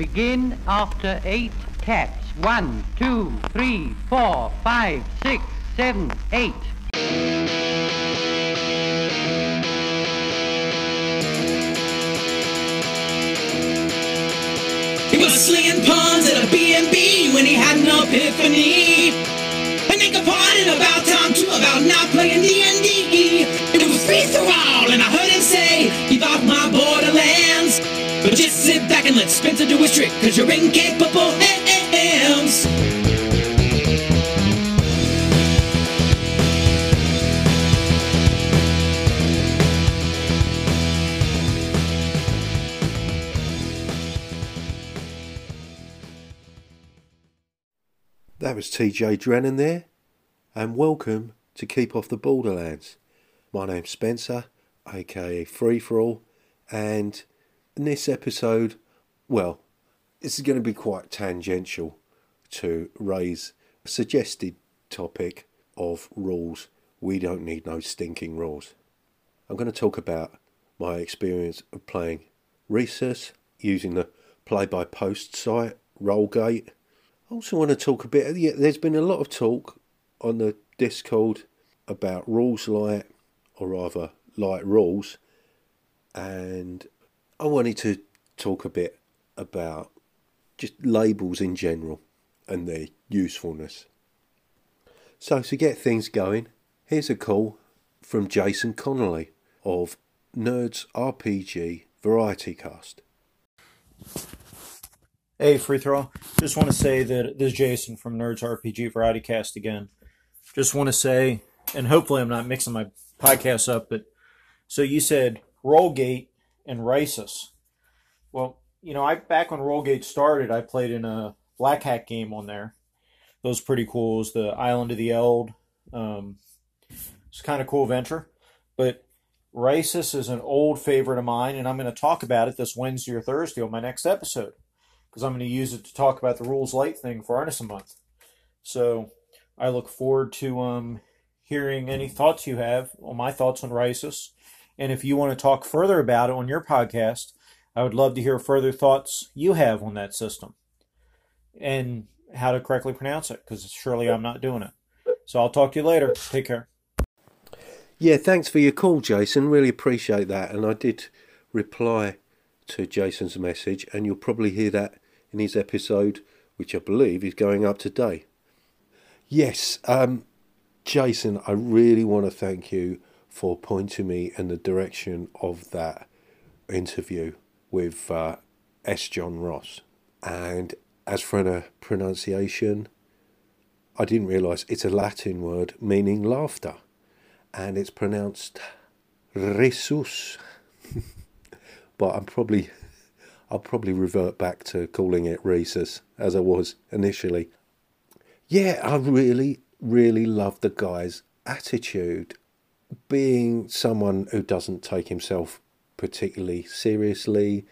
Begin after eight taps. One, two, three, four, five, six, seven, eight. He was slinging pawns at a B&B when he had an epiphany. Sit back and let Spencer do his trick, cause you're incapable hams. That was TJ Drennan there, and welcome to Keep Off the Borderlands. My name's Spencer, aka Free For All, and in this episode, well, this is going to be quite tangential to raise a suggested topic of rules. We don't need no stinking rules. I'm going to talk about my experience of playing Risus using the play by post site Rollgate. I also want to talk a bit. Yeah, there's been a lot of talk on the Discord about rules light, or rather light rules, and I wanted to talk a bit about just labels in general and their usefulness. So to get things going, here's a call from Jason Connolly of Nerds RPG Variety Cast. Hey, free throw. Just want to say that this is Jason from Nerds RPG Variety Cast again. Just want to say, and hopefully I'm not mixing my podcasts up, but so you said Rollgate and Risus. Well, you know, I back when Rollgate started, I played in a Black Hack game on there. Those pretty cool. It was the Island of the Eld. Um, it's kind of cool venture, but Risus is an old favorite of mine, and I'm going to talk about it this Wednesday or Thursday on my next episode because I'm going to use it to talk about the rules light thing for Artisan Month. So I look forward to um, hearing any thoughts you have on my thoughts on Risus. And if you want to talk further about it on your podcast, I would love to hear further thoughts you have on that system and how to correctly pronounce it because surely I'm not doing it. So I'll talk to you later. Take care. Yeah, thanks for your call, Jason. Really appreciate that. And I did reply to Jason's message, and you'll probably hear that in his episode, which I believe is going up today. Yes, um, Jason, I really want to thank you for pointing me in the direction of that interview with uh, S. John Ross. And as for the pronunciation, I didn't realise it's a Latin word meaning laughter, and it's pronounced risus. but I'm probably, I'll probably revert back to calling it Risus as I was initially. Yeah, I really, really love the guy's attitude. Being someone who doesn't take himself particularly seriously,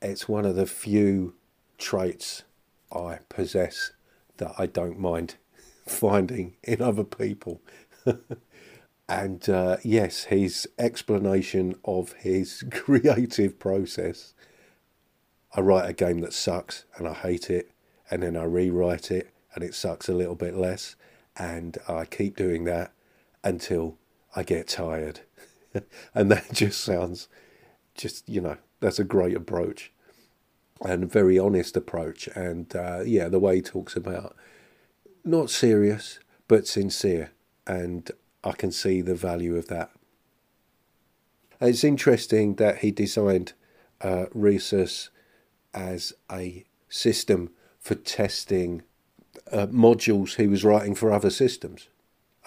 it's one of the few traits I possess that I don't mind finding in other people. and uh, yes, his explanation of his creative process. I write a game that sucks and I hate it, and then I rewrite it and it sucks a little bit less, and I keep doing that until I get tired. and that just sounds, just, you know, that's a great approach and a very honest approach. And uh, yeah, the way he talks about not serious but sincere, and I can see the value of that. It's interesting that he designed uh, Risus as a system for testing uh, modules he was writing for other systems,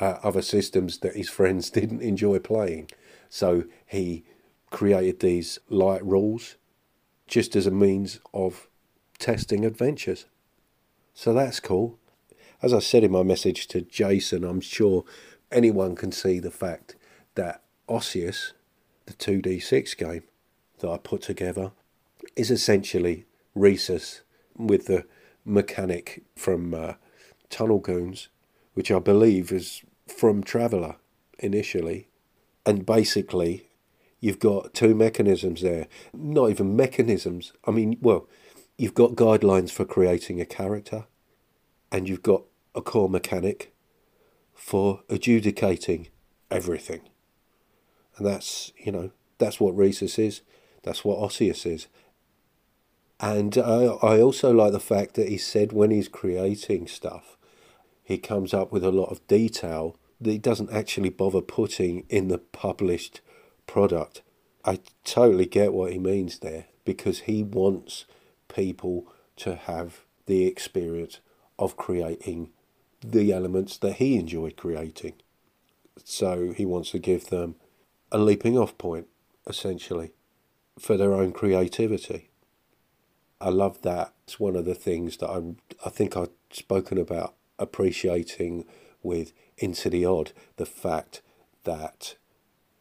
uh, other systems that his friends didn't enjoy playing. So he created these light rules just as a means of testing adventures. So that's cool. As I said in my message to Jason, I'm sure anyone can see the fact that Osseous, the 2D6 game that I put together, is essentially Risus with the mechanic from uh, Tunnel Goons, which I believe is from Traveller initially. And basically, you've got two mechanisms there. Not even mechanisms. I mean, well, you've got guidelines for creating a character, and you've got a core mechanic for adjudicating everything. And that's, you know, that's what Risus is, that's what Osseus is. And I, I also like the fact that he said when he's creating stuff, he comes up with a lot of detail that he doesn't actually bother putting in the published product. I totally get what he means there because he wants people to have the experience of creating the elements that he enjoyed creating. So he wants to give them a leaping off point, essentially, for their own creativity. I love that. It's one of the things that I, I think I've spoken about appreciating with Into the Odd the fact that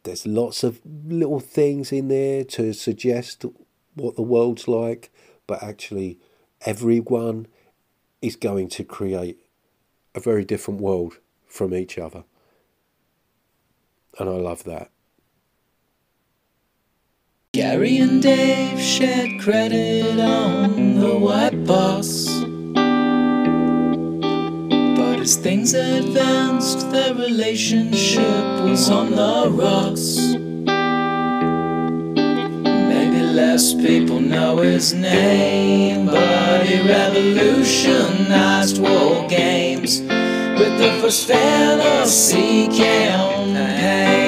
there's lots of little things in there to suggest what the world's like, but actually, everyone is going to create a very different world from each other. And I love that. Gary and Dave shared credit on the white box. As things advanced, their relationship was on the rocks. Maybe less people know his name, but he revolutionized war games with the first fantasy campaign.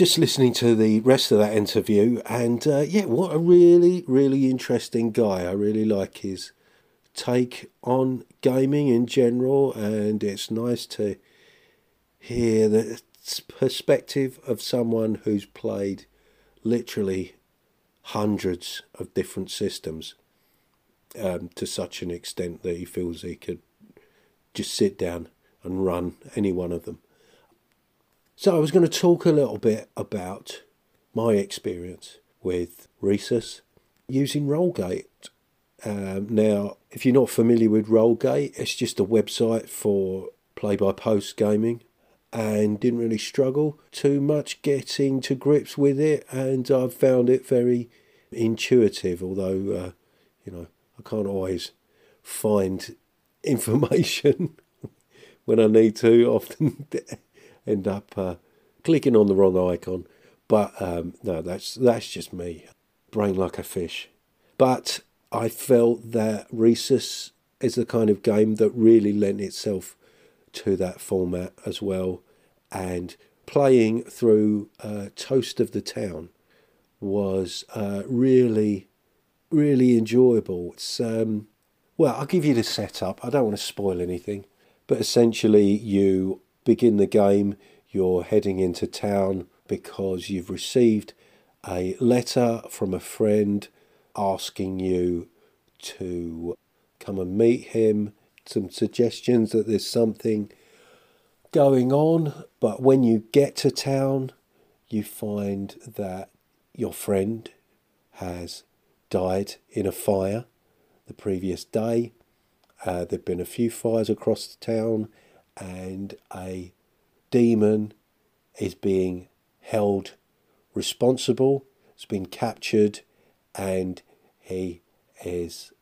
Just listening to the rest of that interview, and uh, yeah, what a really, really interesting guy. I really like his take on gaming in general, and it's nice to hear the perspective of someone who's played literally hundreds of different systems um, to such an extent that he feels he could just sit down and run any one of them. So I was going to talk a little bit about my experience with Risus using Rollgate. Um, now, if you're not familiar with Rollgate, it's just a website for play-by-post gaming and didn't really struggle too much getting to grips with it and I've found it very intuitive although uh, you know I can't always find information when I need to often end up uh, clicking on the wrong icon. But um, no, that's that's just me, brain like a fish. But I felt that Risus is the kind of game that really lent itself to that format as well, and playing through uh, Toast of the Town was uh, really, really enjoyable. It's um, well, I'll give you the setup. I don't want to spoil anything, but essentially you begin the game, you're heading into town because you've received a letter from a friend asking you to come and meet him, some suggestions that there's something going on. But when you get to town, you find that your friend has died in a fire the previous day. Uh, there've been a few fires across the town, and a demon is being held responsible. It's been captured, and he is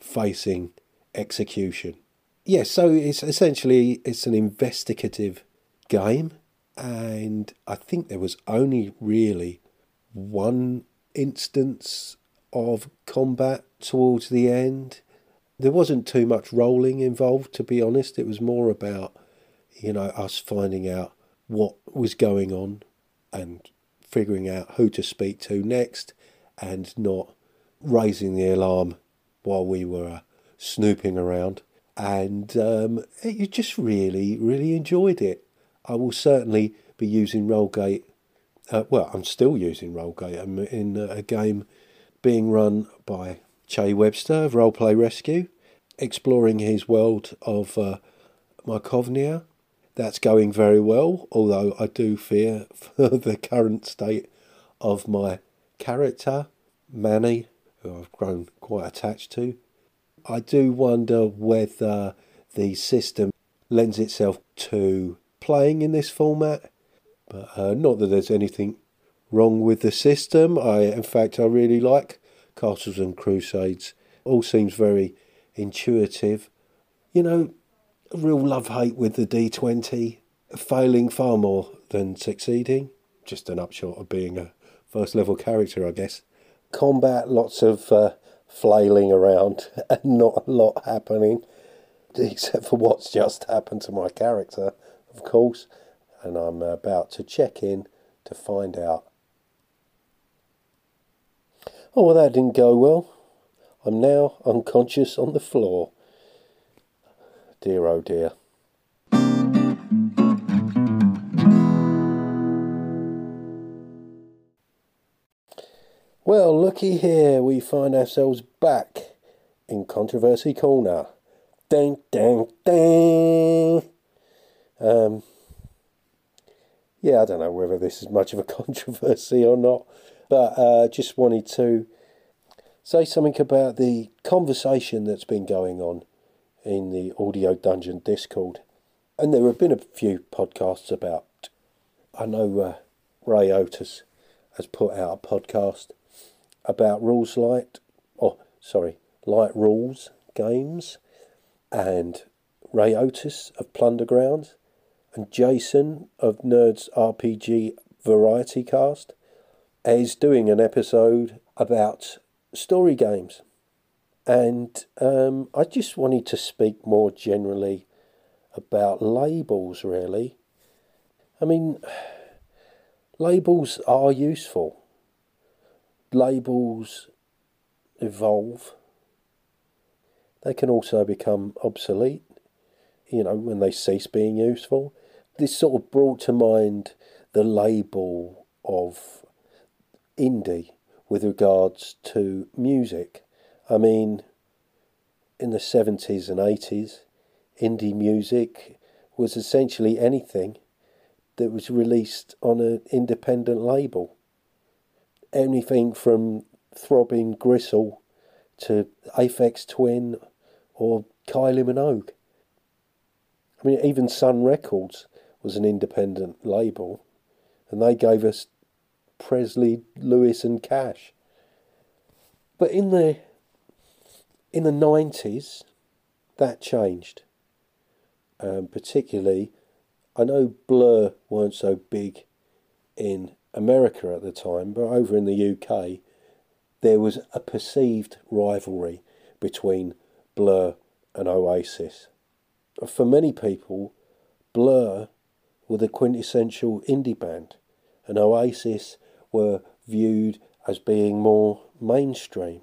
facing execution. Yes, so it's essentially it's an investigative game, and I think there was only really one instance of combat towards the end. There wasn't too much rolling involved, to be honest. It was more about, you know, us finding out what was going on and figuring out who to speak to next and not raising the alarm while we were uh, snooping around. And um, you just really, really enjoyed it. I will certainly be using Rollgate. Uh, well, I'm still using Rollgate. I'm in a game being run by Che Webster of Roleplay Rescue, exploring his world of uh, Mycovnia. That's going very well, although I do fear for the current state of my character, Manny, who I've grown quite attached to. I do wonder whether the system lends itself to playing in this format. But uh, not that there's anything wrong with the system. I, in fact, I really like Castles and Crusades. All seems very intuitive. You know, real love hate with the D20, failing far more than succeeding. Just an upshot of being a first level character, I guess. Combat, lots of uh, flailing around and not a lot happening, except for what's just happened to my character, of course. And I'm about to check in to find out. Oh, well, that didn't go well. I'm now unconscious on the floor. Dear, oh dear. Well, looky here, we find ourselves back in Controversy Corner. Ding, ding, ding. Um, yeah, I don't know whether this is much of a controversy or not, but uh, just wanted to say something about the conversation that's been going on in the Audio Dungeon Discord. And there have been a few podcasts about. I know uh, Ray Otis has put out a podcast about Rules Light, oh, sorry, Light Rules games, and Ray Otis of Plundergrounds, and Jason of Nerds RPG Variety Cast is doing an episode about story games. And um, I just wanted to speak more generally about labels, really. I mean, labels are useful labels evolve, they can also become obsolete, you know, when they cease being useful. This sort of brought to mind the label of indie with regards to music. I mean, in the 70s and 80s, indie music was essentially anything that was released on an independent label anything from Throbbing Gristle to Aphex Twin or Kylie Minogue. I mean, even Sun Records was an independent label, and they gave us Presley, Lewis, and Cash. But in the in the nineties, that changed. Um, particularly, I know Blur weren't so big in America at the time, but over in the UK, there was a perceived rivalry between Blur and Oasis. For many people, Blur were the quintessential indie band, and Oasis were viewed as being more mainstream.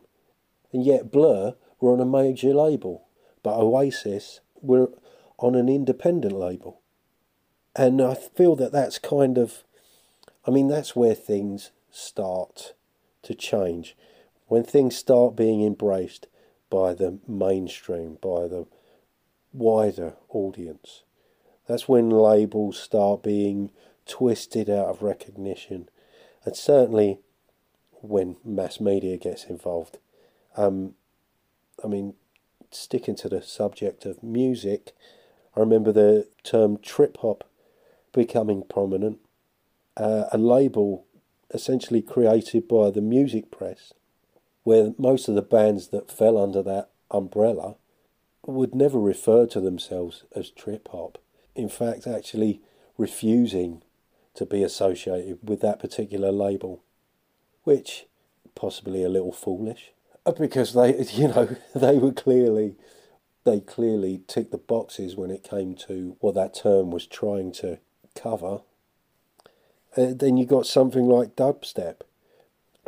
And yet, Blur were on a major label, but Oasis were on an independent label. And I feel that that's kind of I mean, that's where things start to change. When things start being embraced by the mainstream, by the wider audience, that's when labels start being twisted out of recognition. And certainly when mass media gets involved. Um, I mean, sticking to the subject of music, I remember the term trip hop becoming prominent uh, a label essentially created by the music press, where most of the bands that fell under that umbrella would never refer to themselves as trip hop. In fact, actually refusing to be associated with that particular label, which possibly a little foolish uh, because they, you know, they were clearly they clearly ticked the boxes when it came to what that term was trying to cover. Uh, then you got something like dubstep,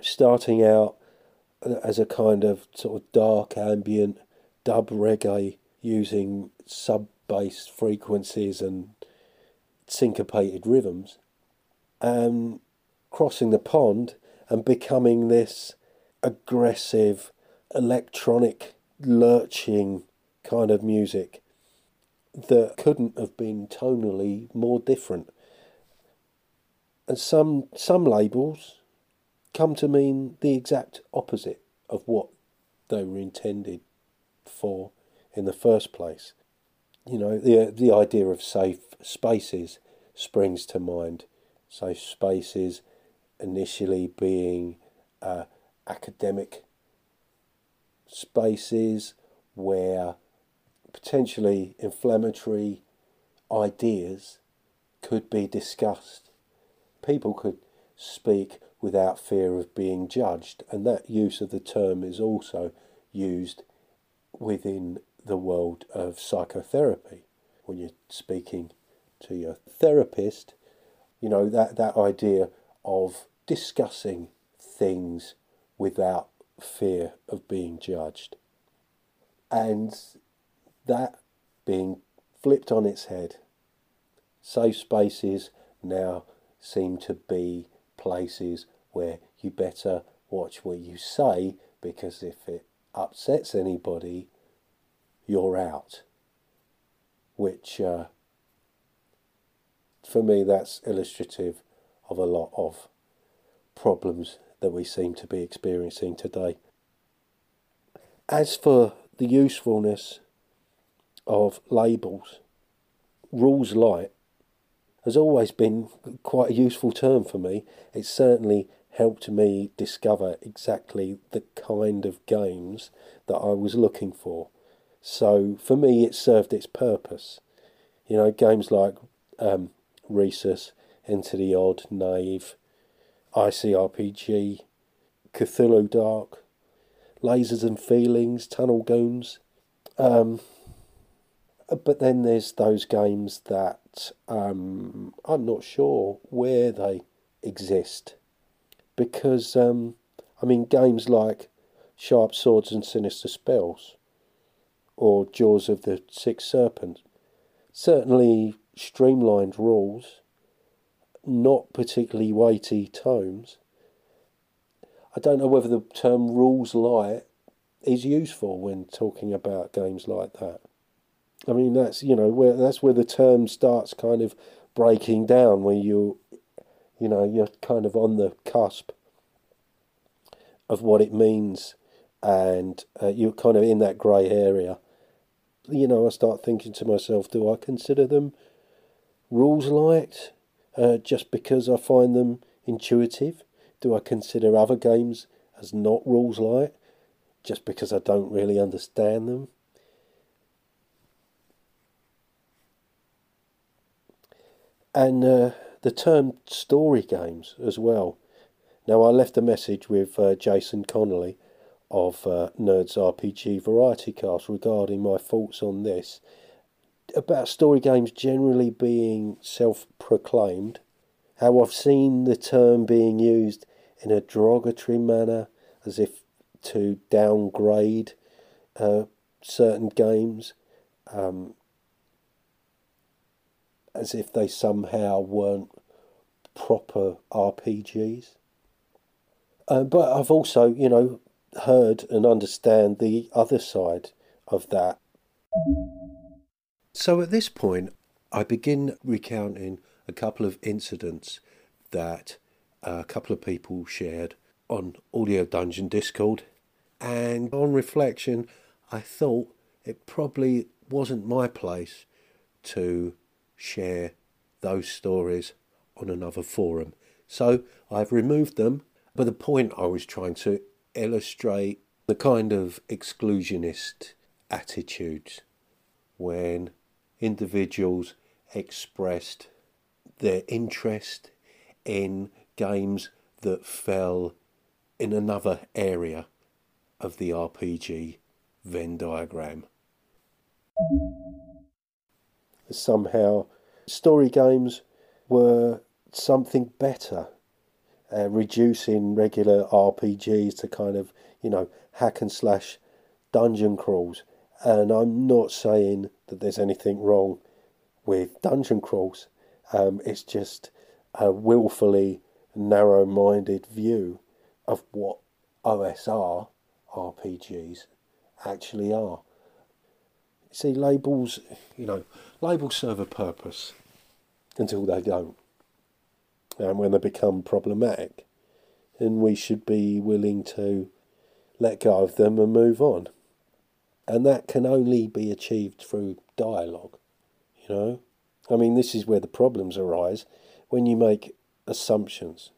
starting out uh, as a kind of sort of dark ambient dub reggae using sub bass frequencies and syncopated rhythms, and crossing the pond and becoming this aggressive electronic lurching kind of music that couldn't have been tonally more different and some some labels come to mean the exact opposite of what they were intended for in the first place. You know, the the idea of safe spaces springs to mind. Safe spaces initially being uh, academic spaces where potentially inflammatory ideas could be discussed. People could speak without fear of being judged, and that use of the term is also used within the world of psychotherapy. When you're speaking to your therapist, you know, that, that idea of discussing things without fear of being judged. And that being flipped on its head. Safe spaces now seem to be places where you better watch what you say because if it upsets anybody, you're out. Which, uh, for me, that's illustrative of a lot of problems that we seem to be experiencing today. As for the usefulness of labels, rules light has always been quite a useful term for me. It certainly helped me discover exactly the kind of games that I was looking for. So for me, it served its purpose. You know, games like um, Risus, into the Odd, naive ICRPG, Cthulhu Dark, Lasers and Feelings, Tunnel Goons. Um, but then there's those games that um, I'm not sure where they exist. Because, um, I mean, games like Sharp Swords and Sinister Spells or Jaws of the Six Serpents certainly streamlined rules, not particularly weighty tomes. I don't know whether the term rules light is useful when talking about games like that. I mean, that's you know where that's where the term starts kind of breaking down, where you, you know, you're kind of on the cusp of what it means, and uh, you're kind of in that grey area. You know, I start thinking to myself, do I consider them rules light uh, just because I find them intuitive? Do I consider other games as not rules light just because I don't really understand them? and uh, the term story games as well. Now, I left a message with uh, Jason Connolly of uh, Nerds RPG Variety Cast regarding my thoughts on this about story games generally being self proclaimed, how I've seen the term being used in a derogatory manner as if to downgrade uh, certain games. Um, as if they somehow weren't proper RPGs. Uh, but I've also, you know, heard and understand the other side of that. So at this point, I begin recounting a couple of incidents that a couple of people shared on Audio Dungeon Discord. And on reflection, I thought it probably wasn't my place to share those stories on another forum. So I've removed them, but the point I was trying to illustrate the kind of exclusionist attitudes when individuals expressed their interest in games that fell in another area of the RPG Venn diagram somehow story games were something better, uh, reducing regular RPGs to kind of, you know, hack and slash dungeon crawls. And I'm not saying that there's anything wrong with dungeon crawls, um, it's just a willfully narrow minded view of what OSR RPGs actually are. See, labels, you know, labels serve a purpose until they don't. And when they become problematic, then we should be willing to let go of them and move on. And that can only be achieved through dialogue, you know? I mean, this is where the problems arise when you make assumptions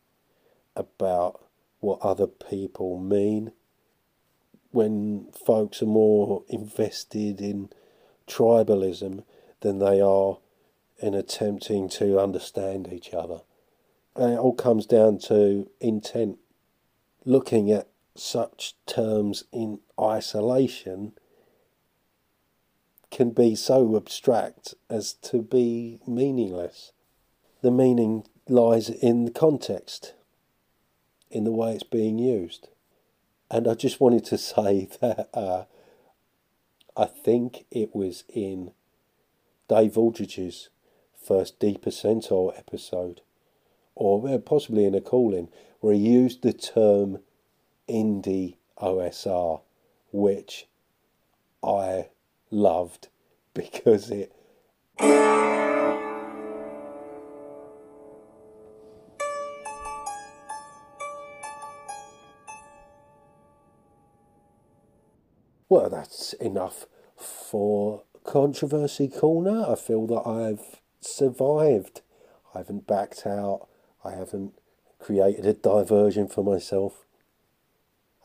about what other people mean, when folks are more invested in tribalism than they are in attempting to understand each other. And it all comes down to intent. Looking at such terms in isolation can be so abstract as to be meaningless. The meaning lies in the context, in the way it's being used. And I just wanted to say that uh, I think it was in Dave Aldridge's first D Percentile episode, or possibly in a call in, where he used the term indie OSR, which I loved because it. Well, that's enough for Controversy Corner. I feel that I've survived. I haven't backed out. I haven't created a diversion for myself.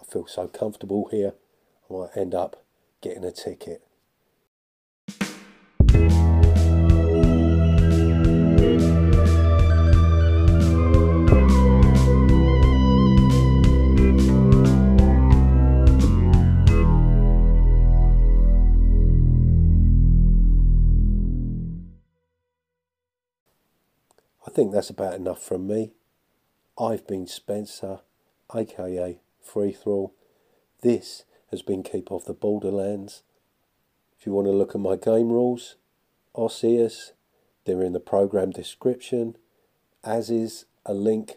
I feel so comfortable here. I might end up getting a ticket. Think that's about enough from me. I've been Spencer, aka Free Throw. This has been Keep Off the Borderlands. If you want to look at my game rules, Osseous, they're in the program description, as is a link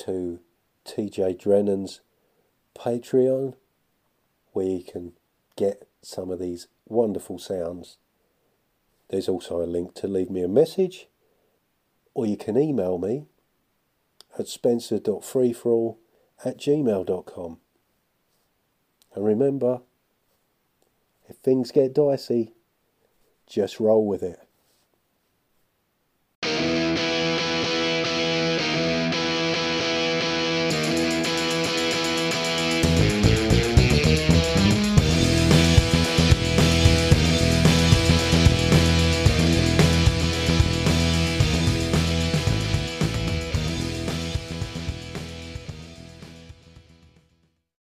to TJ Drennan's Patreon, where you can get some of these wonderful sounds. There's also a link to leave me a message, or you can email me at spencer.freeforall at gmail.com. And remember, if things get dicey, just roll with it.